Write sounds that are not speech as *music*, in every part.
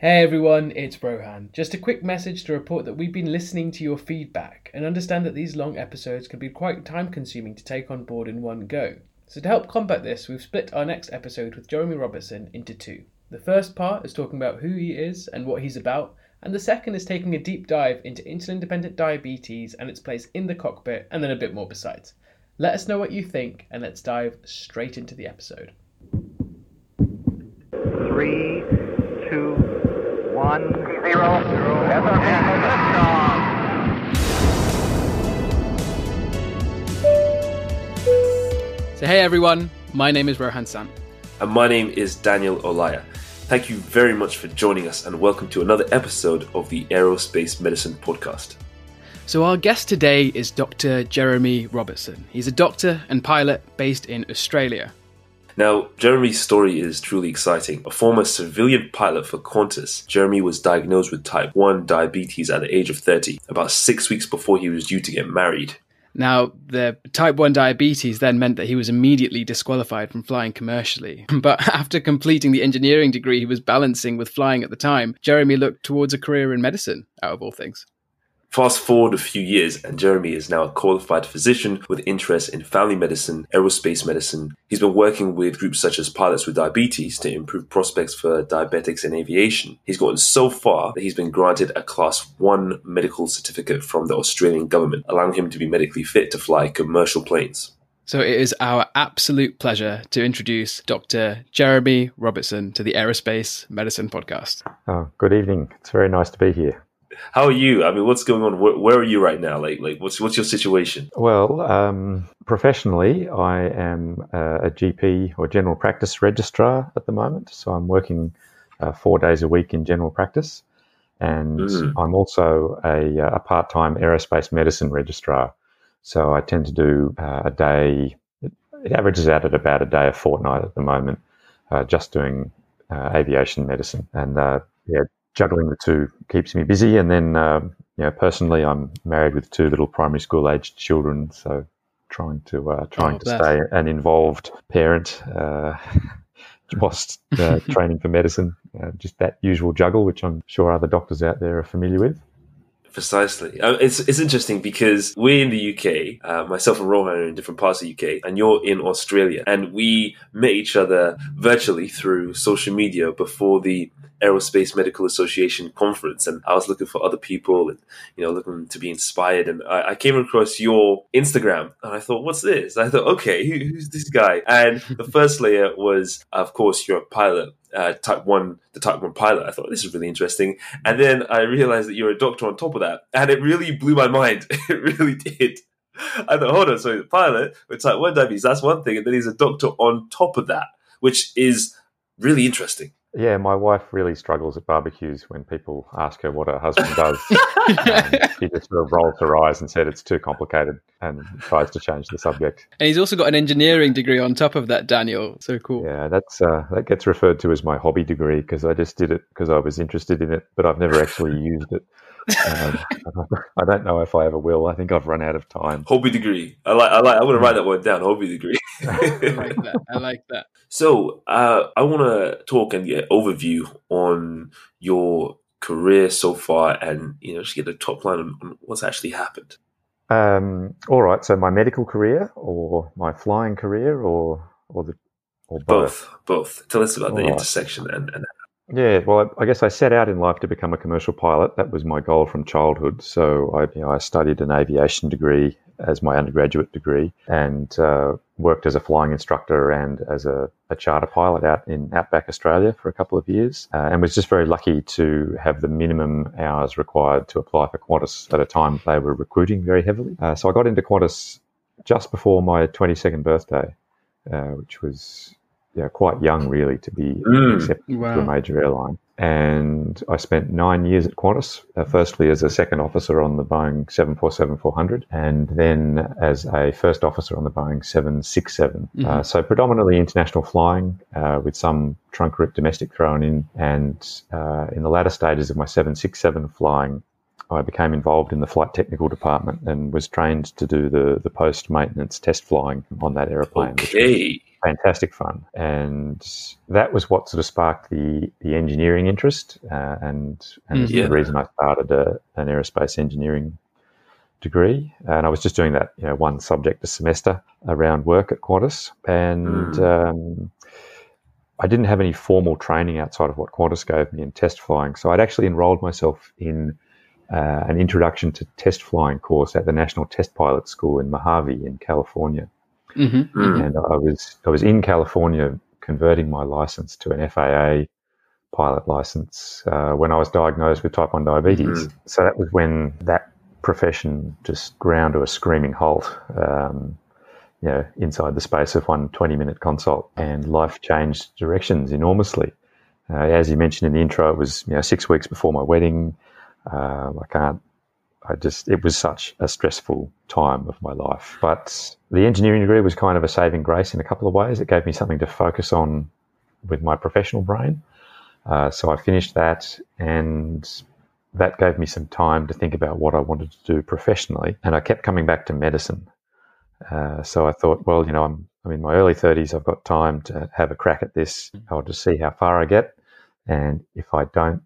Hey everyone, it's Rohan. Just a quick message to report that we've been listening to your feedback and understand that these long episodes can be quite time consuming to take on board in one go. So, to help combat this, we've split our next episode with Jeremy Robertson into two. The first part is talking about who he is and what he's about, and the second is taking a deep dive into insulin dependent diabetes and its place in the cockpit, and then a bit more besides. Let us know what you think, and let's dive straight into the episode. Three, one, zero, zero. And liftoff. So, hey everyone, my name is Rohan San. And my name is Daniel Olaya. Thank you very much for joining us and welcome to another episode of the Aerospace Medicine Podcast. So, our guest today is Dr. Jeremy Robertson. He's a doctor and pilot based in Australia. Now, Jeremy's story is truly exciting. A former civilian pilot for Qantas, Jeremy was diagnosed with type 1 diabetes at the age of 30, about six weeks before he was due to get married. Now, the type 1 diabetes then meant that he was immediately disqualified from flying commercially. *laughs* But after completing the engineering degree he was balancing with flying at the time, Jeremy looked towards a career in medicine, out of all things. Fast forward a few years, and Jeremy is now a qualified physician with interest in family medicine, aerospace medicine. He's been working with groups such as Pilots with Diabetes to improve prospects for diabetics in aviation. He's gotten so far that he's been granted a Class 1 medical certificate from the Australian government, allowing him to be medically fit to fly commercial planes. So it is our absolute pleasure to introduce Dr. Jeremy Robertson to the Aerospace Medicine Podcast. Oh, good evening. It's very nice to be here. How are you? I mean, what's going on? Where, where are you right now? Like, like what's what's your situation? Well, um, professionally, I am uh, a GP or general practice registrar at the moment. So I'm working uh, four days a week in general practice, and mm. I'm also a, uh, a, part-time aerospace medicine registrar. So I tend to do uh, a day. It averages out at about a day a fortnight at the moment, uh, just doing uh, aviation medicine, and yeah juggling the two keeps me busy. And then, uh, you know, personally, I'm married with two little primary school aged children, so trying to uh, trying oh, to stay an involved parent uh, *laughs* whilst uh, *laughs* training for medicine. Uh, just that usual juggle, which I'm sure other doctors out there are familiar with. Precisely. Uh, it's it's interesting because we're in the UK. Uh, myself and Rohan are in different parts of the UK, and you're in Australia. And we met each other virtually through social media before the Aerospace Medical Association conference, and I was looking for other people and you know looking to be inspired. And I, I came across your Instagram, and I thought, "What's this?" I thought, "Okay, who, who's this guy?" And the *laughs* first layer was, of course, you're a pilot. Uh, type one, the type one pilot. I thought this is really interesting, and then I realized that you're a doctor on top of that, and it really blew my mind. *laughs* it really did. I thought, hold on, so the pilot with type one diabetes, that's one thing, and then he's a doctor on top of that, which is really interesting. Yeah, my wife really struggles at barbecues when people ask her what her husband does. *laughs* um, she just sort of rolls her eyes and said it's too complicated and tries to change the subject. And he's also got an engineering degree on top of that, Daniel. So cool. Yeah, that's uh, that gets referred to as my hobby degree because I just did it because I was interested in it, but I've never actually used it. Um, I don't know if I ever will. I think I've run out of time. Hobby degree. I like. I like. I'm going to write that word down. Hobby degree. *laughs* I like that. I like that. So uh, I want to talk and get overview on your career so far, and you know, just get a top line on what's actually happened. Um, all right. So my medical career, or my flying career, or or the or both. Both. both. Tell us about all the right. intersection and, and yeah, well, I guess I set out in life to become a commercial pilot. That was my goal from childhood. So I, you know, I studied an aviation degree as my undergraduate degree and uh, worked as a flying instructor and as a, a, charter pilot out in outback Australia for a couple of years, uh, and was just very lucky to have the minimum hours required to apply for Qantas at a time they were recruiting very heavily. Uh, so I got into Qantas just before my 22nd birthday, uh, which was you know, quite young really to be mm. accepted wow. to a major airline. And I spent nine years at Qantas, uh, firstly as a second officer on the Boeing 747-400, and then as a first officer on the Boeing 767. Mm-hmm. Uh, so predominantly international flying uh, with some trunk route domestic thrown in. And uh, in the latter stages of my 767 flying, I became involved in the flight technical department and was trained to do the, the post maintenance test flying on that aeroplane. Okay fantastic fun. And that was what sort of sparked the, the engineering interest. Uh, and and Mm. Yeah. the reason I started a, an aerospace engineering degree. And I was just doing that, you know, one subject a semester around work at Qantas. And um, I didn't have any formal training outside of what Qantas gave me in test flying. So I'd actually enrolled myself in uh, an introduction to test flying course at the National Test Pilot School in Mojave in California hmm Mm. and I was I was in California converting my license to an FAA pilot license uh, when I was diagnosed with type one diabetes. Mhm. So that was when that profession just ground to a screaming halt. Um, you know, inside the space of one 20 minute consult, and life changed directions enormously. Uh, as you mentioned in the intro, it was you know six weeks before my wedding. Um, I can't I just, it was such a stressful time of my life. But the engineering degree was kind of a saving grace in a couple of ways. It gave me something to focus on with my professional brain. Uh, so I finished that and that gave me some time to think about what I wanted to do professionally. And I kept coming back to medicine. Uh, so I thought, well, you know, I'm, I'm in my early 30s. I've got time to have a crack at this. I'll just see how far I get. And if I don't,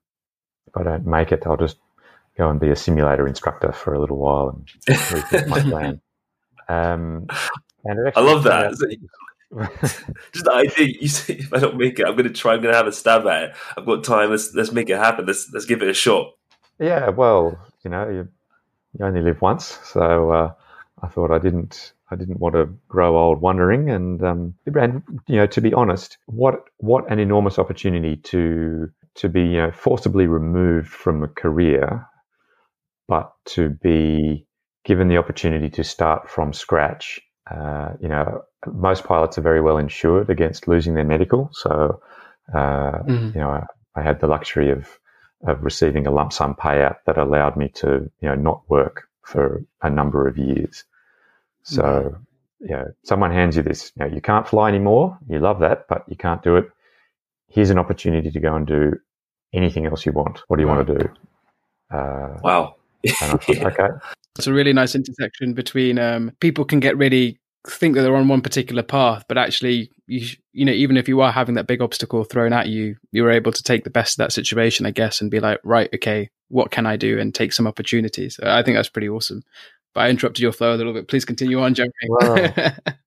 if I don't make it, I'll just go and be a simulator instructor for a little while and *laughs* rethink my plan. Um, and I love that. out- *laughs* Just the idea. You say, if I don't make it, I'm going to try. I'm going to have a stab at it. I've got time. Let's let's make it happen. Let's let's give it a shot. yeah, well, you know, you, you only live once, so uh, I thought I didn't. I didn't want to grow old wondering, and um, and you know, to be honest, what what an enormous opportunity to to be you know forcibly removed from a career, but to be given the opportunity to start from scratch. Uh, you know, most pilots are very well insured against losing their medical, so uh, Mhm. you know, I, I had the luxury of of receiving a lump sum payout that allowed me to you know not work for a number of years. So, you know, someone hands you this, you know, you can't fly anymore. You love that, but you can't do it. Here's an opportunity to go and do anything else you want. What do you want to do? Uh, Wow. *laughs* okay, It's a really nice intersection between um, people can get really think that they're on one particular path, but actually, you you know, even if you are having that big obstacle thrown at you, you're able to take the best of that situation, I guess, and be like, right, okay, what can I do, and take some opportunities. I think that's pretty awesome. But I interrupted your flow a little bit. Please continue on, Jeremy. Well, *laughs*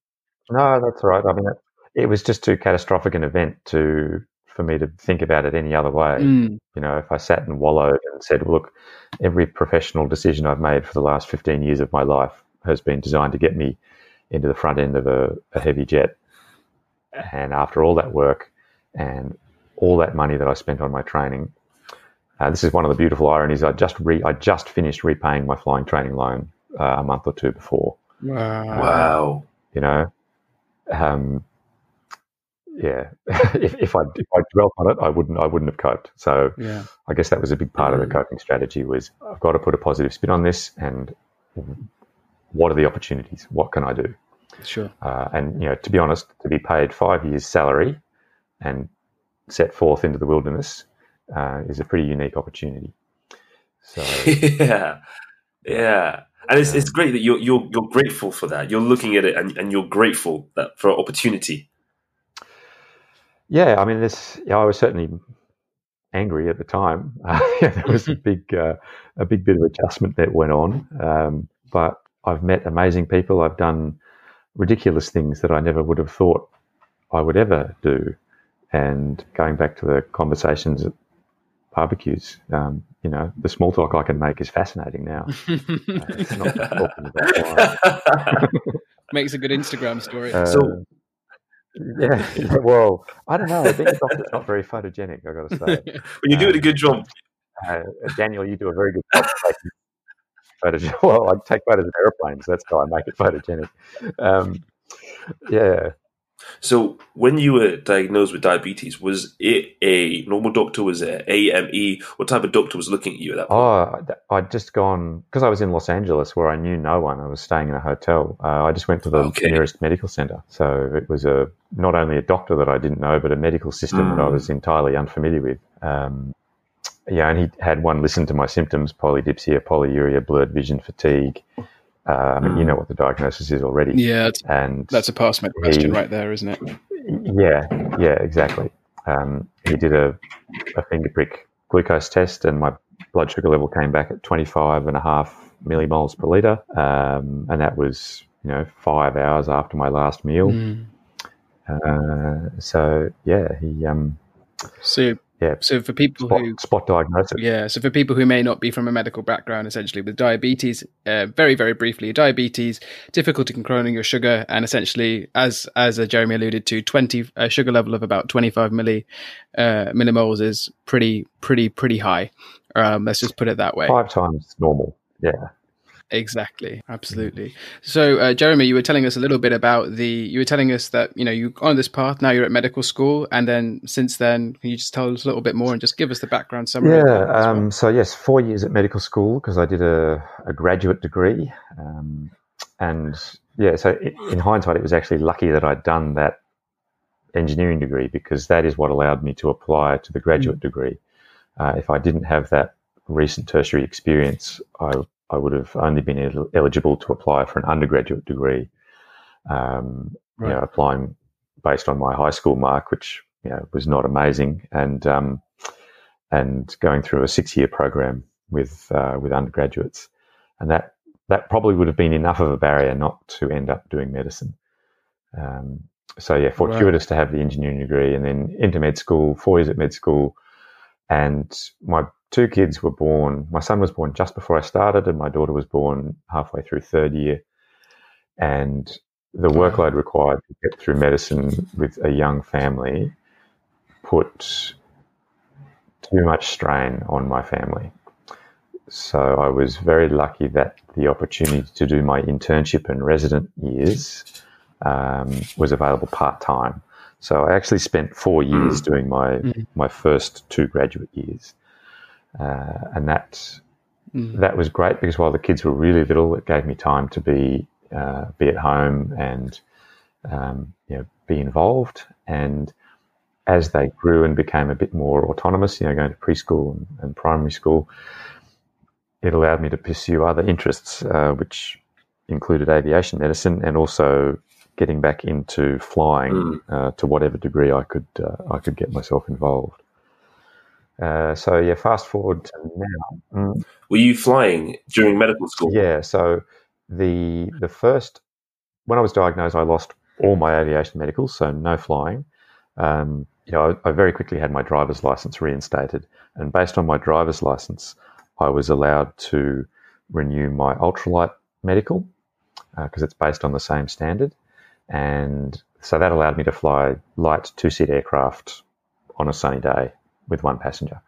No, that's all right. I mean, it, it was just too catastrophic an event to for me to think about it any other way. Mm, You know, if I sat and wallowed and said, well, "Look, every professional decision I've made for the last fifteen years of my life has been designed to get me into the front end of a, a heavy jet," and after all that work and all that money that I spent on my training, uh, this is one of the beautiful ironies. I just re- I just finished repaying my flying training loan uh, a month or two before wow. Wow. you know. Um, yeah, *laughs* if, if I if I dwelt on it, I wouldn't I wouldn't have coped. So Yeah. I guess that was a big part of the Mm. coping strategy was I've got to put a positive spin on this, and what are the opportunities? What can I do? Sure. Uh, and you know, to be honest, to be paid five years' salary and set forth into the wilderness uh, is a pretty unique opportunity. So *laughs* yeah, yeah, and it's it's great that you're you're you're grateful for that. You're looking at it and, and you're grateful that for opportunity. Yeah, I mean, this. Yeah, I was certainly angry at the time. Uh, *laughs* yeah, there was a *laughs* big, uh, a big bit of adjustment that went on. Um, but I've met amazing people. I've done ridiculous things that I never would have thought I would ever do. And going back to the conversations at barbecues, um, you know, the small talk I can make is fascinating now. *laughs* Uh, it's not about. Makes a good Instagram story. Uh, So- yeah, *laughs* *laughs* well, I don't know. Being a doctor's not very photogenic. I've got to say. *laughs* but you're doing a good job. Uh, Daniel, you do a very good job. Well, I take photos of airplanes. That's how I make it photogenic. Um, yeah. So when you were diagnosed with diabetes, was it a normal doctor? Was it AME? What type of doctor was looking at you at that point? Oh, I'd- just gone because I was in Los Angeles where I knew no one. I was staying in a hotel. Uh, I just went to the Okay. nearest medical center. So it was a not only a doctor that I didn't know, but a medical system that I Mm. was entirely unfamiliar with. Um, yeah, and he had one listen to my symptoms: polydipsia, polyuria, blurred vision, fatigue. Uh, I mean, you know what the diagnosis is already. Yeah, and that's a pass med question right there, isn't it? Yeah, yeah, exactly. Um, he did a, a finger prick glucose test, and my blood sugar level came back at 25 and a half millimoles per litre. Um, and that was, you know, five hours after my last meal. Mm. Uh, so, yeah, he, um, So, yeah, so for people spot, who spot diagnosis. Yeah, so for people who may not be from a medical background, essentially with diabetes, uh, very very briefly, diabetes, difficulty controlling your sugar, and essentially, as as uh, Jeremy alluded to, twenty a sugar level of about twenty five milli uh, millimoles is pretty pretty pretty high. Um, let's just put it that way. Five times normal. Yeah. Exactly, absolutely. So, uh, Jeremy, you were telling us a little bit about the. You were telling us that you know you on this path now. You're at medical school, and then since then, can you just tell us a little bit more and just give us the background summary? Yeah. that well? Um, so yes, four years at medical school because I did a, a graduate degree, um, and yeah. So i in hindsight, it was actually lucky that I'd done that engineering degree because that is what allowed me to apply to the graduate degree. Uh, if I didn't have that recent tertiary experience, I I would have only been el- eligible to apply for an undergraduate degree. Um, You know, applying based on my high school mark, which you know was not amazing, and um, and going through a six year program with uh, with undergraduates, and that that probably would have been enough of a barrier not to end up doing medicine. Um, so yeah, fortuitous to have the engineering degree, and then into med school, four years at med school, and my two kids were born. My son was born just before I started, and my daughter was born halfway through third year, and the workload required to get through medicine with a young family put too much strain on my family. So I was very lucky that the opportunity to do my internship and resident years um, was available part time. So I actually spent four years doing my Mm. my first two graduate years, uh, and that Mm. that was great because while the kids were really little, it gave me time to be uh, be at home and um, you know be involved. And as they grew and became a bit more autonomous, you know, going to preschool and, and primary school, it allowed me to pursue other interests, uh, which included aviation medicine and also getting back into flying Mm. uh, to whatever degree I could uh, I could get myself involved. Uh, so yeah, fast forward to now. Mm, Were you flying during medical school? yeah. So the the first when I was diagnosed, I lost all my aviation medicals, so no flying. Um, you know, I, I very quickly had my driver's license reinstated, and based on my driver's license, I was allowed to renew my ultralight medical because it's based on the same standard, and so that allowed me to fly light two seat aircraft on a sunny day with one passenger.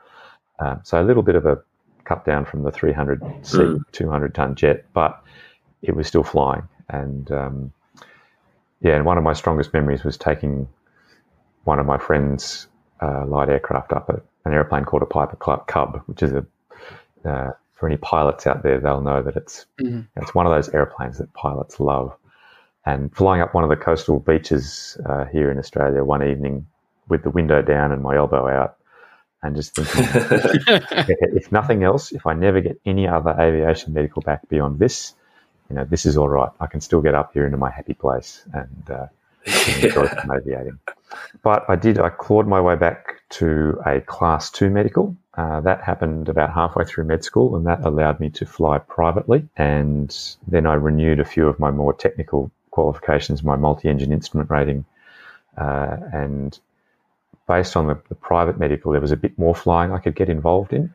Um, so a little bit of a cut down from the 300 seat, Mm. 200 ton jet, but it was still flying. And um, yeah, and one of my strongest memories was taking one of my friends' uh, light aircraft up at an airplane called a Piper Cub, which is a uh, for any pilots out there, they'll know that it's Mhm. it's one of those airplanes that pilots love. And flying up one of the coastal beaches uh, here in Australia one evening with the window down and my elbow out, and just thinking, if nothing else, if I never get any other aviation medical back beyond this, you know, this is all right. I can still get up here into my happy place and uh, enjoy some aviating. But I did, I clawed my way back to a class two medical. Uh, that happened about halfway through med school, and that allowed me to fly privately. And then I renewed a few of my more technical qualifications, my multi engine instrument rating. Uh, and based on the, the private medical, there was a bit more flying I could get involved in.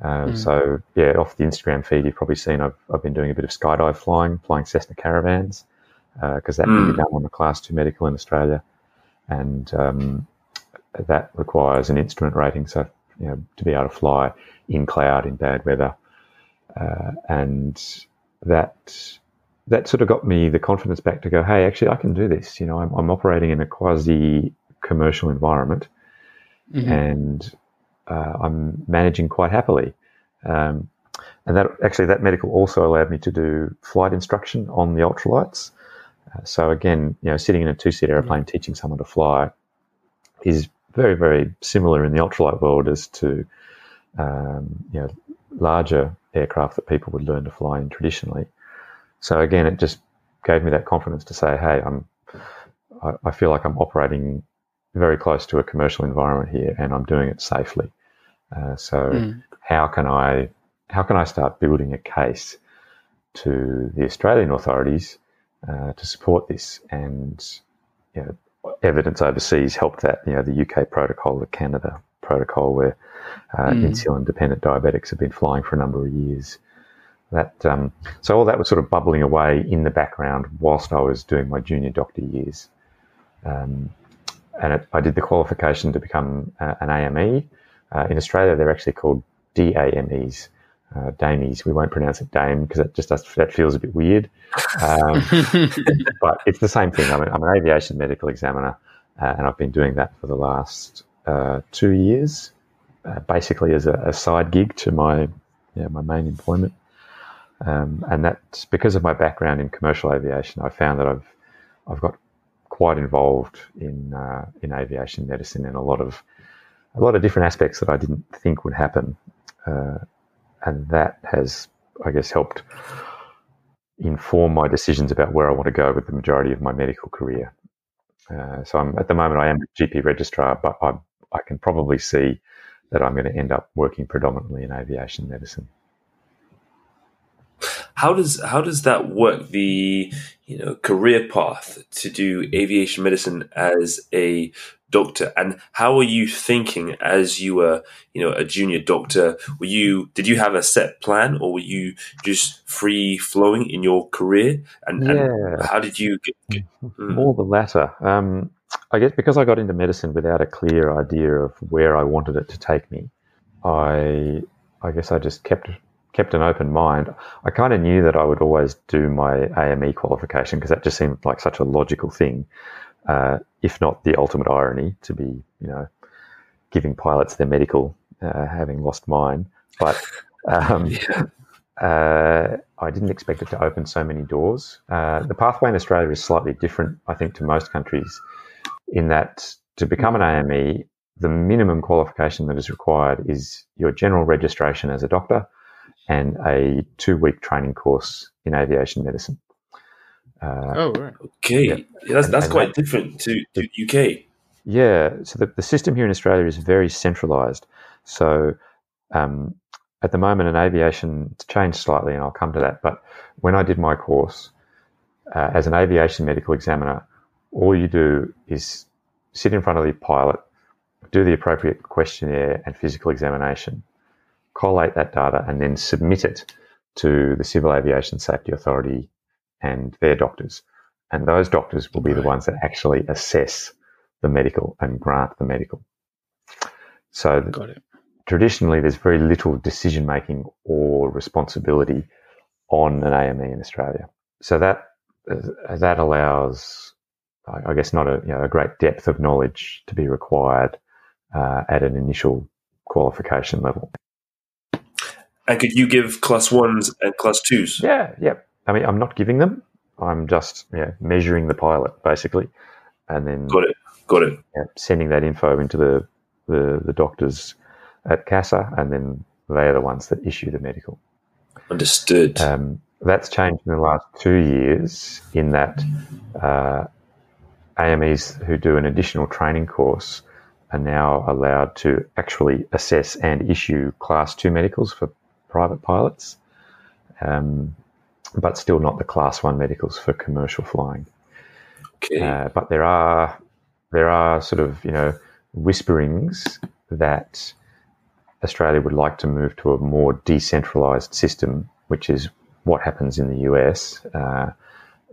Um, Mm. So, yeah, off the Instagram feed, you've probably seen I've, I've been doing a bit of skydive flying, flying Cessna caravans, because that can be Mm. done on a class two medical in Australia. And um, that requires an instrument rating, so, you know, to be able to fly in cloud in bad weather. Uh, and that that sort of got me the confidence back to go, hey, actually, I can do this. You know, I'm, I'm operating in a quasi commercial environment Mhm. and uh, I'm managing quite happily. Um, and that actually, that medical also allowed me to do flight instruction on the ultralights. Uh, so again, you know, sitting in a two-seat airplane teaching someone to fly is very, very similar in the ultralight world as to um, you know larger aircraft that people would learn to fly in traditionally. So again, it just gave me that confidence to say, hey, I'm, I, I feel like I'm operating very close to a commercial environment here, and I'm doing it safely. Uh, so mm. how can I how can I start building a case to the Australian authorities uh, to support this? And you know, evidence overseas helped that. You know, the UK protocol, the Canada protocol, where uh, mm. insulin dependent diabetics have been flying for a number of years. That um, so all that was sort of bubbling away in the background whilst I was doing my junior doctor years. Um, and it, I did the qualification to become uh, an AME. Uh, in Australia, they're actually called DAMEs, uh, Damies. We won't pronounce it Dame because that just does, that feels a bit weird. Um, *laughs* but it's the same thing. I'm, I'm an aviation medical examiner, uh, and I've been doing that for the last uh, two years, uh, basically as a, a, side gig to my yeah, my main employment. Um, and that's because of my background in commercial aviation. I found that I've I've got quite involved in uh, in aviation medicine and a lot of a lot of different aspects that I didn't think would happen, uh, and that has, I guess, helped inform my decisions about where I want to go with the majority of my medical career. Uh, so I'm at the moment I am a GP registrar, but I I can probably see that I'm going to end up working predominantly in aviation medicine. How does how does that work? The you know career path to do aviation medicine as a doctor and how were you thinking as you were you know a junior doctor were you did you have a set plan or were you just free flowing in your career and, yeah. and how did you get, get *laughs* more the latter um, i guess because i got into medicine without a clear idea of where i wanted it to take me i i guess i just kept kept an open mind. I kind of knew that I would always do my AME qualification because that just seemed like such a logical thing uh, if not the ultimate irony, to be you know giving pilots their medical, uh, having lost mine. But um, *laughs* yeah. uh, I didn't expect it to open so many doors. Uh, the pathway in Australia is slightly different, I think, to most countries, in that to become an AME, the minimum qualification that is required is your general registration as a doctor and a two-week training course in aviation medicine. Uh, oh, right. Okay. Yeah. yeah that's, that's quite that, different to, to UK. Yeah. So the, the system here in Australia is very centralized. So um, at the moment in aviation, it's changed slightly, and I'll come to that. But when I did my course uh, as an aviation medical examiner, all you do is sit in front of the pilot, do the appropriate questionnaire and physical examination, collate that data, and then submit it to the Civil Aviation Safety Authority and their doctors. And those doctors will be the ones that actually assess the medical and grant the medical. So traditionally, there's very little decision making or responsibility on an AME in Australia. So that uh, that allows, I guess, not a, you know, a great depth of knowledge to be required uh, at an initial qualification level. And could you give class ones and class twos? Yeah, yeah. I mean, I'm not giving them. I'm just yeah, measuring the pilot basically, and then got it, got it. Yeah, sending that info into the, the the doctors at CASA, and then they are the ones that issue the medical. Understood. Um, that's changed in the last two years. In that uh, AMEs who do an additional training course are now allowed to actually assess and issue Class Two medicals for private pilots. Um, but still not the class one medicals for commercial flying. Okay. Uh, but there are there are sort of you know whisperings that Australia would like to move to a more decentralized system, which is what happens in the US. Uh,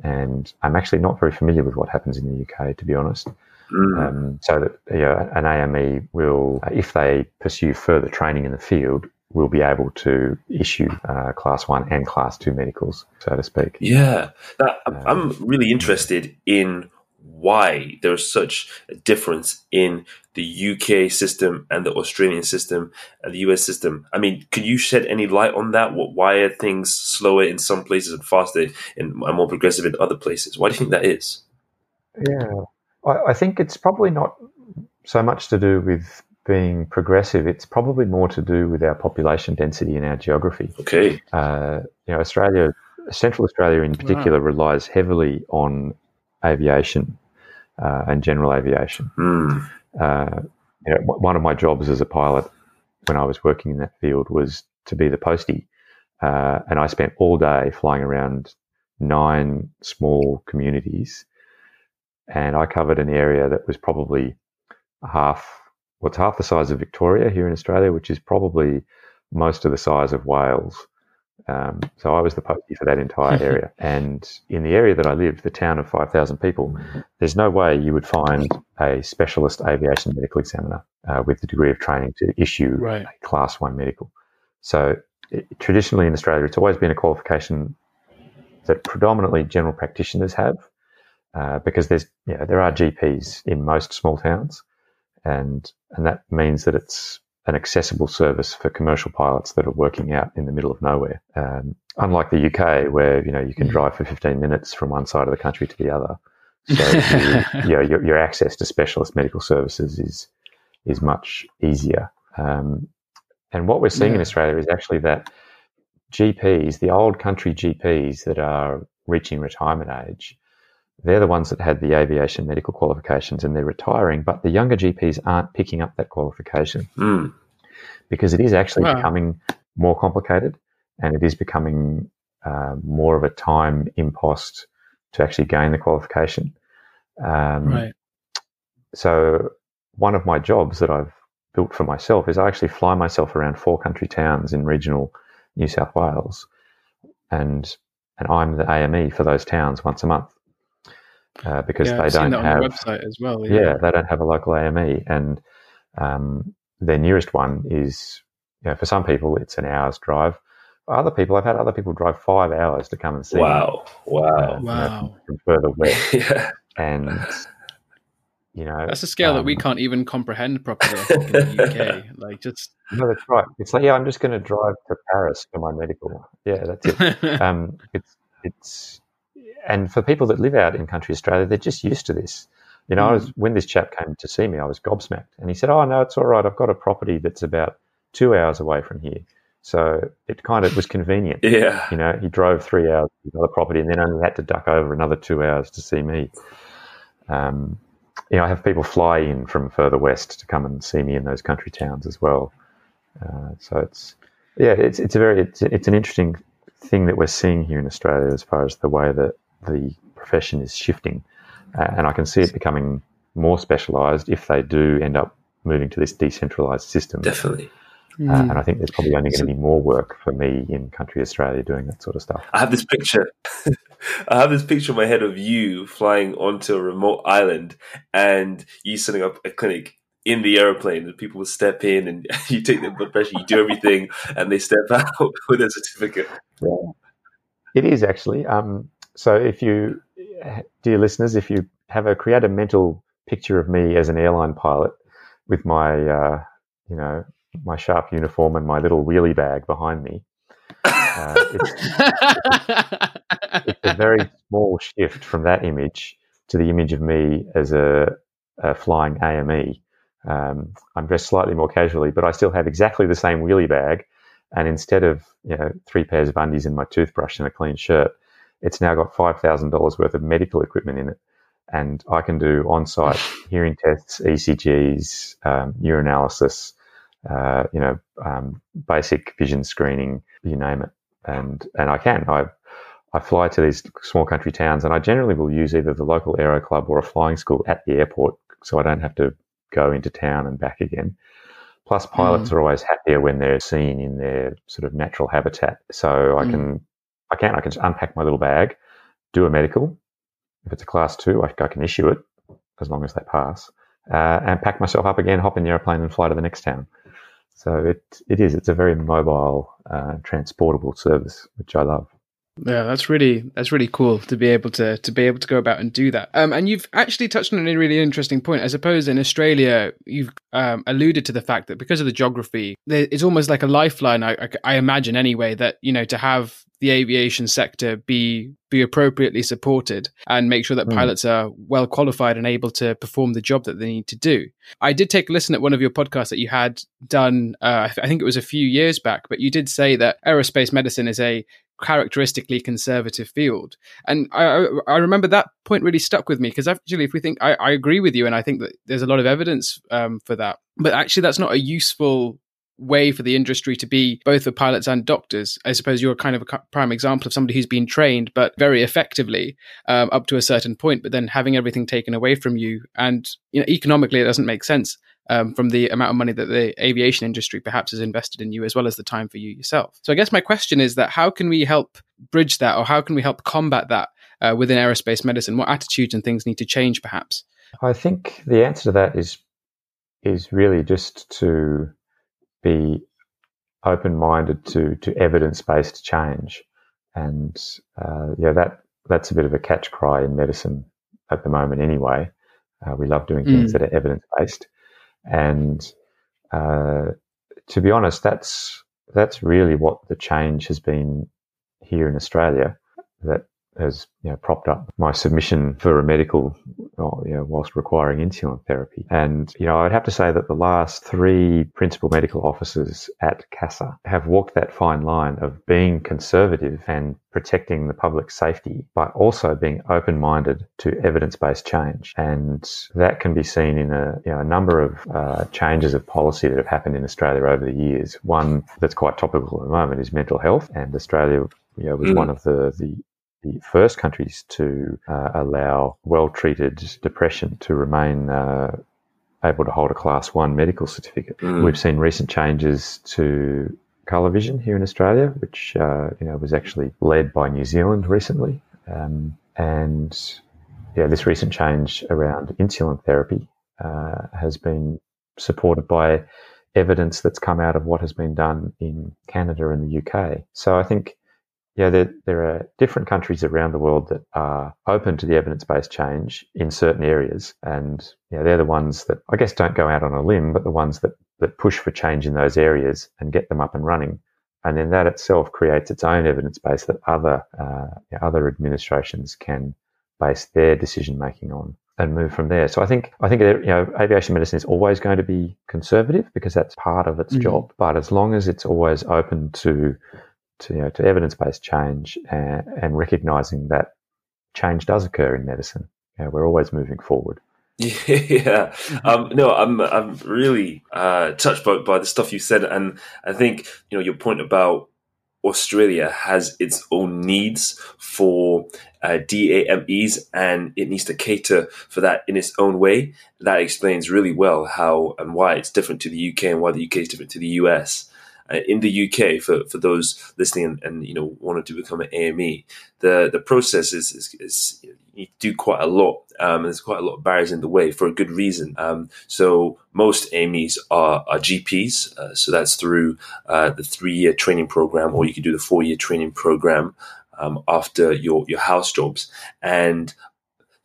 and I'm actually not very familiar with what happens in the UK, to be honest. Mm. Um, so that you know, an AME will, if they pursue further training in the field, will be able to issue uh, class one and class two medicals, so to speak. Yeah, now, I'm really interested in why there's such a difference in the UK system and the Australian system and the US system. I mean, could you shed any light on that? What, why are things slower in some places and faster and more progressive in other places? Why do you think that is? Yeah, I, I think it's probably not so much to do with being progressive, it's probably more to do with our population density and our geography. Okay. Uh, you know, Australia Central Australia, in particular, wow. relies heavily on aviation uh, and general aviation. Mm. Uh, you know, one of my jobs as a pilot when I was working in that field was to be the postie, uh, and I spent all day flying around nine small communities, and I covered an area that was probably half what's half the size of Victoria here in Australia, which is probably most of the size of Wales. Um, so I was the postie for that entire *laughs* area. and in the area that I lived, the town of 5,000 people, there's no way you would find a specialist aviation medical examiner uh, with the degree of training to issue right. a class one medical. So it, traditionally in Australia, it's always been a qualification that predominantly general practitioners have. Uh, because there's, you know, there are GPs in most small towns, and and that means that it's an accessible service for commercial pilots that are working out in the middle of nowhere. Um, unlike the UK, where you know you can mm. drive for 15 minutes from one side of the country to the other, so *laughs* you, you know, your, your, access to specialist medical services is is much easier. Um, and what we're seeing yeah. in Australia is actually that GPs, the old country GPs that are reaching retirement age, they're the ones that had the aviation medical qualifications and they're retiring, but the younger GPs aren't picking up that qualification mm. because it is actually wow. becoming more complicated and it is becoming uh, more of a time impost to actually gain the qualification. Um, right. So, one of my jobs that I've built for myself is I actually fly myself around four country towns in regional New South Wales, and and I'm the AME for those towns once a month uh, because yeah, they I've don't have a website as well. Yeah. yeah. they don't have a local AME, and um, their nearest one is you know, for some people it's an hour's drive. For other people, I've had other people drive five hours to come and see. Wow! Me, wow! Uh, wow! You know, from, from, further *laughs* west, yeah. and you know that's a scale um, that we um, can't even comprehend properly in the UK. *laughs* Like just no, that's right. It's like yeah, I'm just going to drive to Paris for my medical. Yeah, that's it. *laughs* um, it's it's and for people that live out in country Australia, they're just used to this. You know, mm. I was mm. when this chap came to see me, I was gobsmacked, and he said, "Oh no, it's all right. I've got a property that's about two hours away from here." So it kind of was convenient. Yeah. You know, he drove three hours to another property and then only had to duck over another two hours to see me. Um, you know, I have people fly in from further west to come and see me in those country towns as well. Uh, so it's, yeah, it's, it's a very, it's, it's an interesting thing that we're seeing here in Australia as far as the way that the profession is shifting. Uh, and I can see it becoming more specialised if they do end up moving to this decentralised system. Definitely. Uh, mm. and I think there's probably only going to be more work for me in country Australia doing that sort of stuff. I have this picture. *laughs* I have this picture in my head of you flying onto a remote island and you setting up a clinic in the aeroplane and people will step in and *laughs* you take their blood pressure, you do everything and they step *laughs* out with a certificate. Yeah. It is actually. Um, so if you, dear listeners, if you have a create a mental picture of me as an airline pilot with my, uh, you know, my sharp uniform and my little wheelie bag behind me, uh, it's, it's, a very small shift from that image to the image of me as a, a flying AME. Um, I'm dressed slightly more casually, but I still have exactly the same wheelie bag. And instead of you know three pairs of undies and my toothbrush and a clean shirt, it's now got $5,000 worth of medical equipment in it. And I can do on site *laughs* hearing tests, ECGs, um, urinalysis, uh, you know, um, basic vision screening, you name it. And, and I can. I, I fly to these small country towns and I generally will use either the local aero club or a flying school at the airport so I don't have to go into town and back again. Plus, pilots mm. are always happier when they're seen in their sort of natural habitat. So I mm. can I can. I can just unpack my little bag, do a medical. If it's a class two, I, I can issue it as long as they pass, uh, and pack myself up again, hop in the airplane, and fly to the next town. So it it is. It's a very mobile, uh, transportable service, which I love. Yeah, that's really that's really cool to be able to to be able to go about and do that. Um, and you've actually touched on a really interesting point. I suppose in Australia, you've um, alluded to the fact that because of the geography, it's almost like a lifeline. I, I, I imagine anyway that you know to have the aviation sector be be appropriately supported and make sure that mm. pilots are well qualified and able to perform the job that they need to do. I did take a listen at one of your podcasts that you had done. Uh, I think it was a few years back, but you did say that aerospace medicine is a characteristically conservative field. And I, I remember that point really stuck with me because actually, if we think, I, I, agree with you, and I think that there's a lot of evidence um, for that. But actually, that's not a useful way for the industry to be both for pilots and doctors. I suppose you're kind of a prime example of somebody who's been trained, but very effectively um, up to a certain point, but then having everything taken away from you. And you know, economically, it doesn't make sense um, from the amount of money that the aviation industry perhaps has invested in you, as well as the time for you yourself. So I guess my question is that how can we help bridge that, or how can we help combat that uh, within aerospace medicine? What attitudes and things need to change, perhaps? I think the answer to that is is really just to be open minded to to evidence based change, and uh, yeah, that that's a bit of a catch cry in medicine at the moment. Anyway, uh, we love doing things mm. that are evidence based, and uh, to be honest, that's that's really what the change has been here in Australia. That has you know, propped up my submission for a medical you know, whilst requiring insulin therapy. And, you know, I'd have to say that the last three principal medical officers at CASA have walked that fine line of being conservative and protecting the public safety, but also being open-minded to evidence-based change. And that can be seen in a, you know, a number of uh, changes of policy that have happened in Australia over the years. One that's quite topical at the moment is mental health, and Australia you know, was mm. one of the, the the first countries to uh, allow well treated depression to remain uh, able to hold a class one medical certificate. Mm. We've seen recent changes to colour vision here in Australia, which uh, you know was actually led by New Zealand recently, um, and yeah, this recent change around insulin therapy uh, has been supported by evidence that's come out of what has been done in Canada and the UK. So I think yeah, there, there are different countries around the world that are open to the evidence based change in certain areas. And you know, they're the ones that I guess don't go out on a limb, but the ones that, that push for change in those areas and get them up and running. And then that itself creates its own evidence base that other, uh, you know, other administrations can base their decision making on and move from there. So I think I think you know aviation medicine is always going to be conservative because that's part of its mm-hmm. job. But as long as it's always open to to, you know, to evidence based change and, and, recognizing that change does occur in medicine. You know, we're always moving forward. *laughs* Yeah, um, no, I'm I'm really uh, touched by, by the stuff you said, and I think you know your point about Australia has its own needs for uh, DAMEs and it needs to cater for that in its own way. That explains really well how and why it's different to the UK and why the UK is different to the US. Uh, in the UK, for, for those listening and, and, you know wanted to become an AME, the the process is, is, is you, need to do quite a lot. Um, there's quite a lot of barriers in the way for a good reason. Um, so most AMEs are, are GPs. Uh, so that's through uh, the three year training program, or you can do the four year training program. Um, after your, your house jobs. And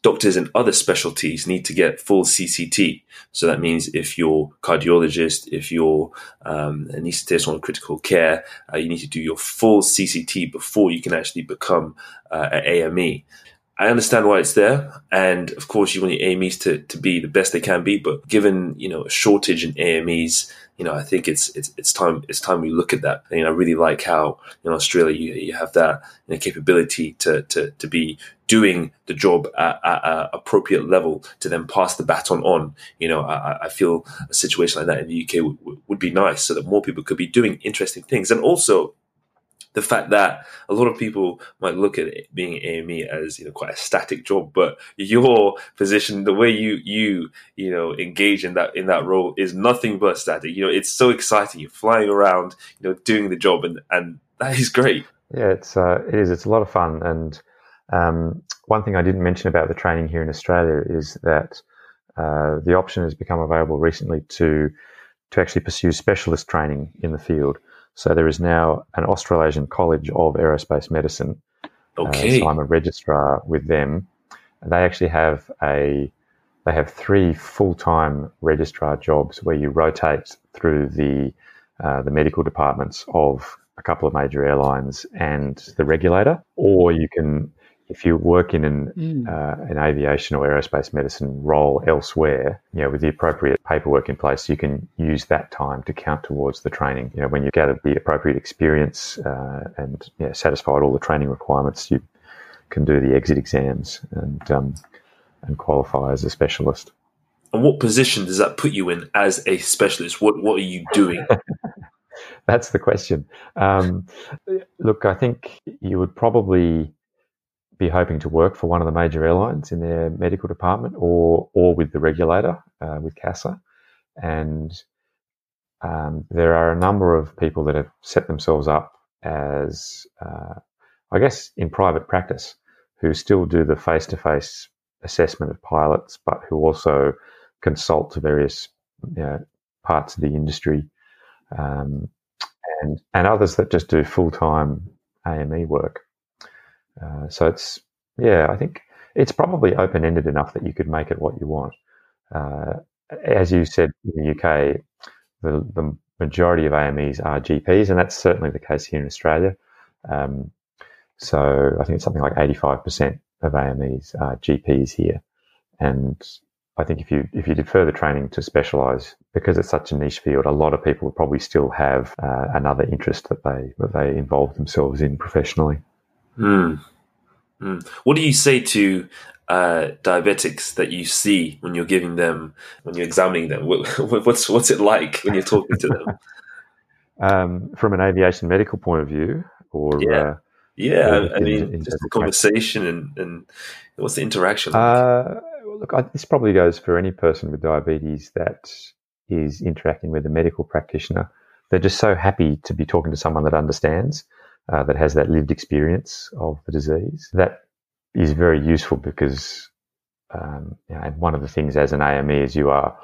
doctors in other specialties need to get full CCT. So that means if you're cardiologist, if you're um, anesthetist on critical care, uh, you need to do your full CCT before you can actually become uh, an AME. I understand why it's there, and of course you want your AMEs to, to be the best they can be. But given you know a shortage in AMEs, you know I think it's it's it's time it's time we look at that. And, know I really like how in Australia you, you have that you know, capability to, to to be doing the job at, at a appropriate level to then pass the baton on. You know I, I feel a situation like that in the UK would be nice, so that more people could be doing interesting things, and also the fact that a lot of people might look at it being AME as you know quite a static job, but your position, the way you you you know engage in that in that role is nothing but static. You know, it's so exciting. You're flying around, you know, doing the job, and and that is great. Yeah, it's uh, it is. It's a lot of fun. And um, one thing I didn't mention about the training here in Australia is that uh, the option has become available recently to to actually pursue specialist training in the field. So there is now an Australasian College of Aerospace Medicine. Uh, okay. Uh, so I'm a registrar with them. They actually have a they have three full time registrar jobs where you rotate through the uh, the medical departments of a couple of major airlines and the regulator, or you can if you work in an, Mm. uh, an aviation or aerospace medicine role elsewhere, you know, with the appropriate paperwork in place, you can use that time to count towards the training. You know, when you've gathered the appropriate experience uh, and you know, satisfied all the training requirements, you can do the exit exams and um, and qualify as a specialist. And what position does that put you in as a specialist? What What are you doing? *laughs* That's the question. Um, look, I think you would probably be hoping to work for one of the major airlines in their medical department, or or with the regulator, uh, with CASA, and um, there are a number of people that have set themselves up as, uh, I guess, in private practice, who still do the face-to-face assessment of pilots, but who also consult to various you know, parts of the industry. Um, and and others that just do full time AME work. Uh, so it's yeah, I think it's probably open ended enough that you could make it what you want. Uh, as you said in the UK, the the majority of AMEs are GPs, and that's certainly the case here in Australia. Um, so I think it's something like eighty five percent of AMEs are GPs here, and I think if you if you did further training to specialise, because it's such a niche field, a lot of people would probably still have uh, another interest that they that they involve themselves in professionally. Hmm. Hmm. What do you say to uh, diabetics that you see when you're giving them when you're examining them? What, *laughs* what's what's it like when you're talking to them? *laughs* Um, from an aviation medical point of view, or Yeah. uh, Yeah, Or I in- mean, in just the conversation and, and what's the interaction? like? Uh, well, look, I, this probably goes for any person with diabetes that is interacting with a medical practitioner. They're just so happy to be talking to someone that understands, uh, that has that lived experience of the disease. That is very useful because, um, you know, and one of the things as an AME is you are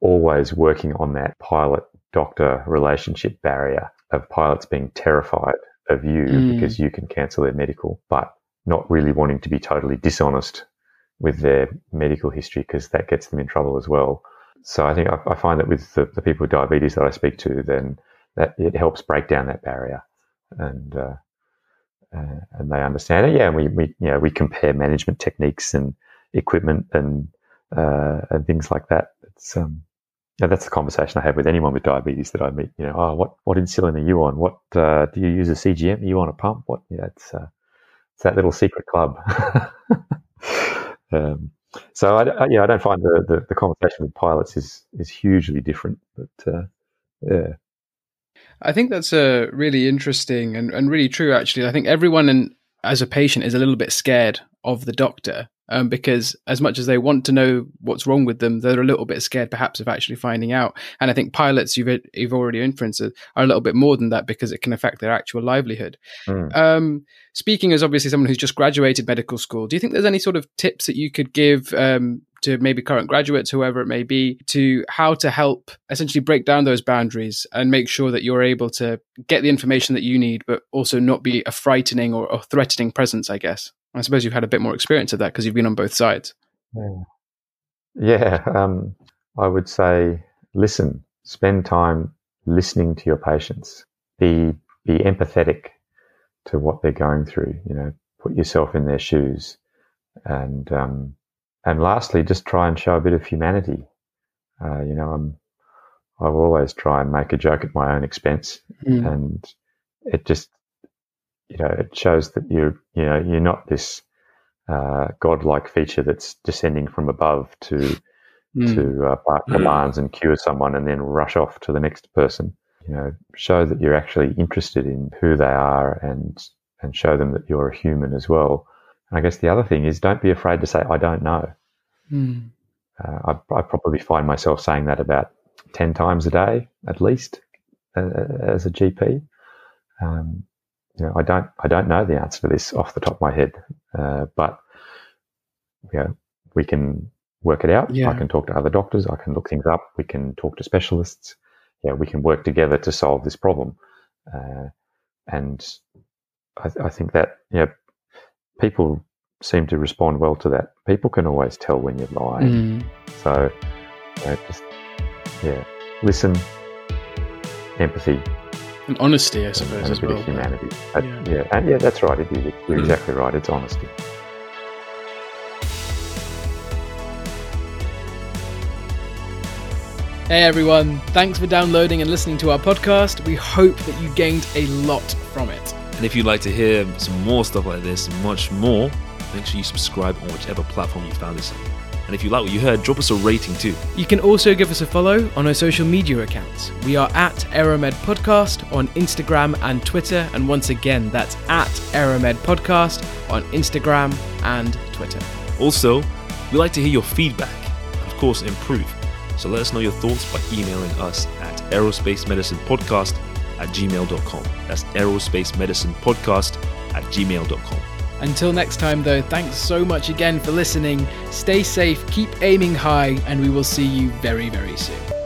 always working on that pilot doctor relationship barrier of pilots being terrified of you Mm. because you can cancel their medical, but not really wanting to be totally dishonest with their medical history because that gets them in trouble as well. So I think I, I find that with the, the people with diabetes that I speak to, then that it helps break down that barrier, and uh, uh, and they understand it. Yeah, and we, we you know we compare management techniques and equipment and uh, and things like that. It's um yeah, that's the conversation I have with anyone with diabetes that I meet. You know, oh, what what insulin are you on? What uh, do you use a CGM? Are you on a pump? What? Yeah, it's uh, it's that little secret club. *laughs* um, so I, I, yeah, I don't find the, the, the conversation with pilots is is hugely different, but uh, yeah, I think that's uh, really interesting and, and really true, actually. I think everyone in, as a patient is a little bit scared of the doctor um, because, as much as they want to know what's wrong with them, they're a little bit scared perhaps of actually finding out. And I think pilots, you've, you've already inferenced, are a little bit more than that because it can affect their actual livelihood. Mm. Um, speaking as obviously someone who's just graduated medical school, do you think there's any sort of tips that you could give um, to maybe current graduates, whoever it may be, to how to help essentially break down those boundaries and make sure that you're able to get the information that you need, but also not be a frightening or, or threatening presence, I guess? I suppose you've had a bit more experience of that because you've been on both sides. Yeah. Yeah. Um, I would say listen, spend time listening to your patients. Be, be empathetic to what they're going through, you know, put yourself in their shoes. And, um, and lastly, just try and show a bit of humanity. Uh, you know, I'm, I will always try and make a joke at my own expense Mm. and it just you know it shows that you're you know you're not this uh, godlike feature that's descending from above to Mm. to uh, bark Mm. and cure someone and then rush off to the next person. You know, show that you're actually interested in who they are and and show them that you're a human as well. And I guess the other thing is don't be afraid to say I don't know. Mm. Uh, I, I probably find myself saying that about ten times a day at least uh, as a GP. Um, you know, I don't I don't know the answer to this off the top of my head, uh, but you know, we can work it out. Yeah. I can talk to other doctors. I can look things up. We can talk to specialists. Yeah, we can work together to solve this problem. Uh, and I, I think that you know, people seem to respond well to that. People can always tell when you're lying. Mm. So, you know, just yeah, listen, empathy, And honesty, I suppose, and a as bit well. of humanity. Uh, Yeah. yeah. and yeah, that's right. It is. You're Mm. exactly right. It's honesty. Hey everyone, thanks for downloading and listening to our podcast. We hope that you gained a lot from it. And if you'd like to hear some more stuff like this and much more, make sure you subscribe on whichever platform you found this on. And if you like what you heard, drop us a rating too. You can also give us a follow on our social media accounts. We are at Aeromed Podcast on Instagram and Twitter, and once again, that's at Aeromed Podcast on Instagram and Twitter. Also, we like to hear your feedback and, of course, improve. So let us know your thoughts by emailing us at aerospace medicine podcast at gmail.com. That's aerospace medicine podcast at gmail.com. Until next time, though, thanks so much again for listening. Stay safe, keep aiming high, and we will see you very, very soon.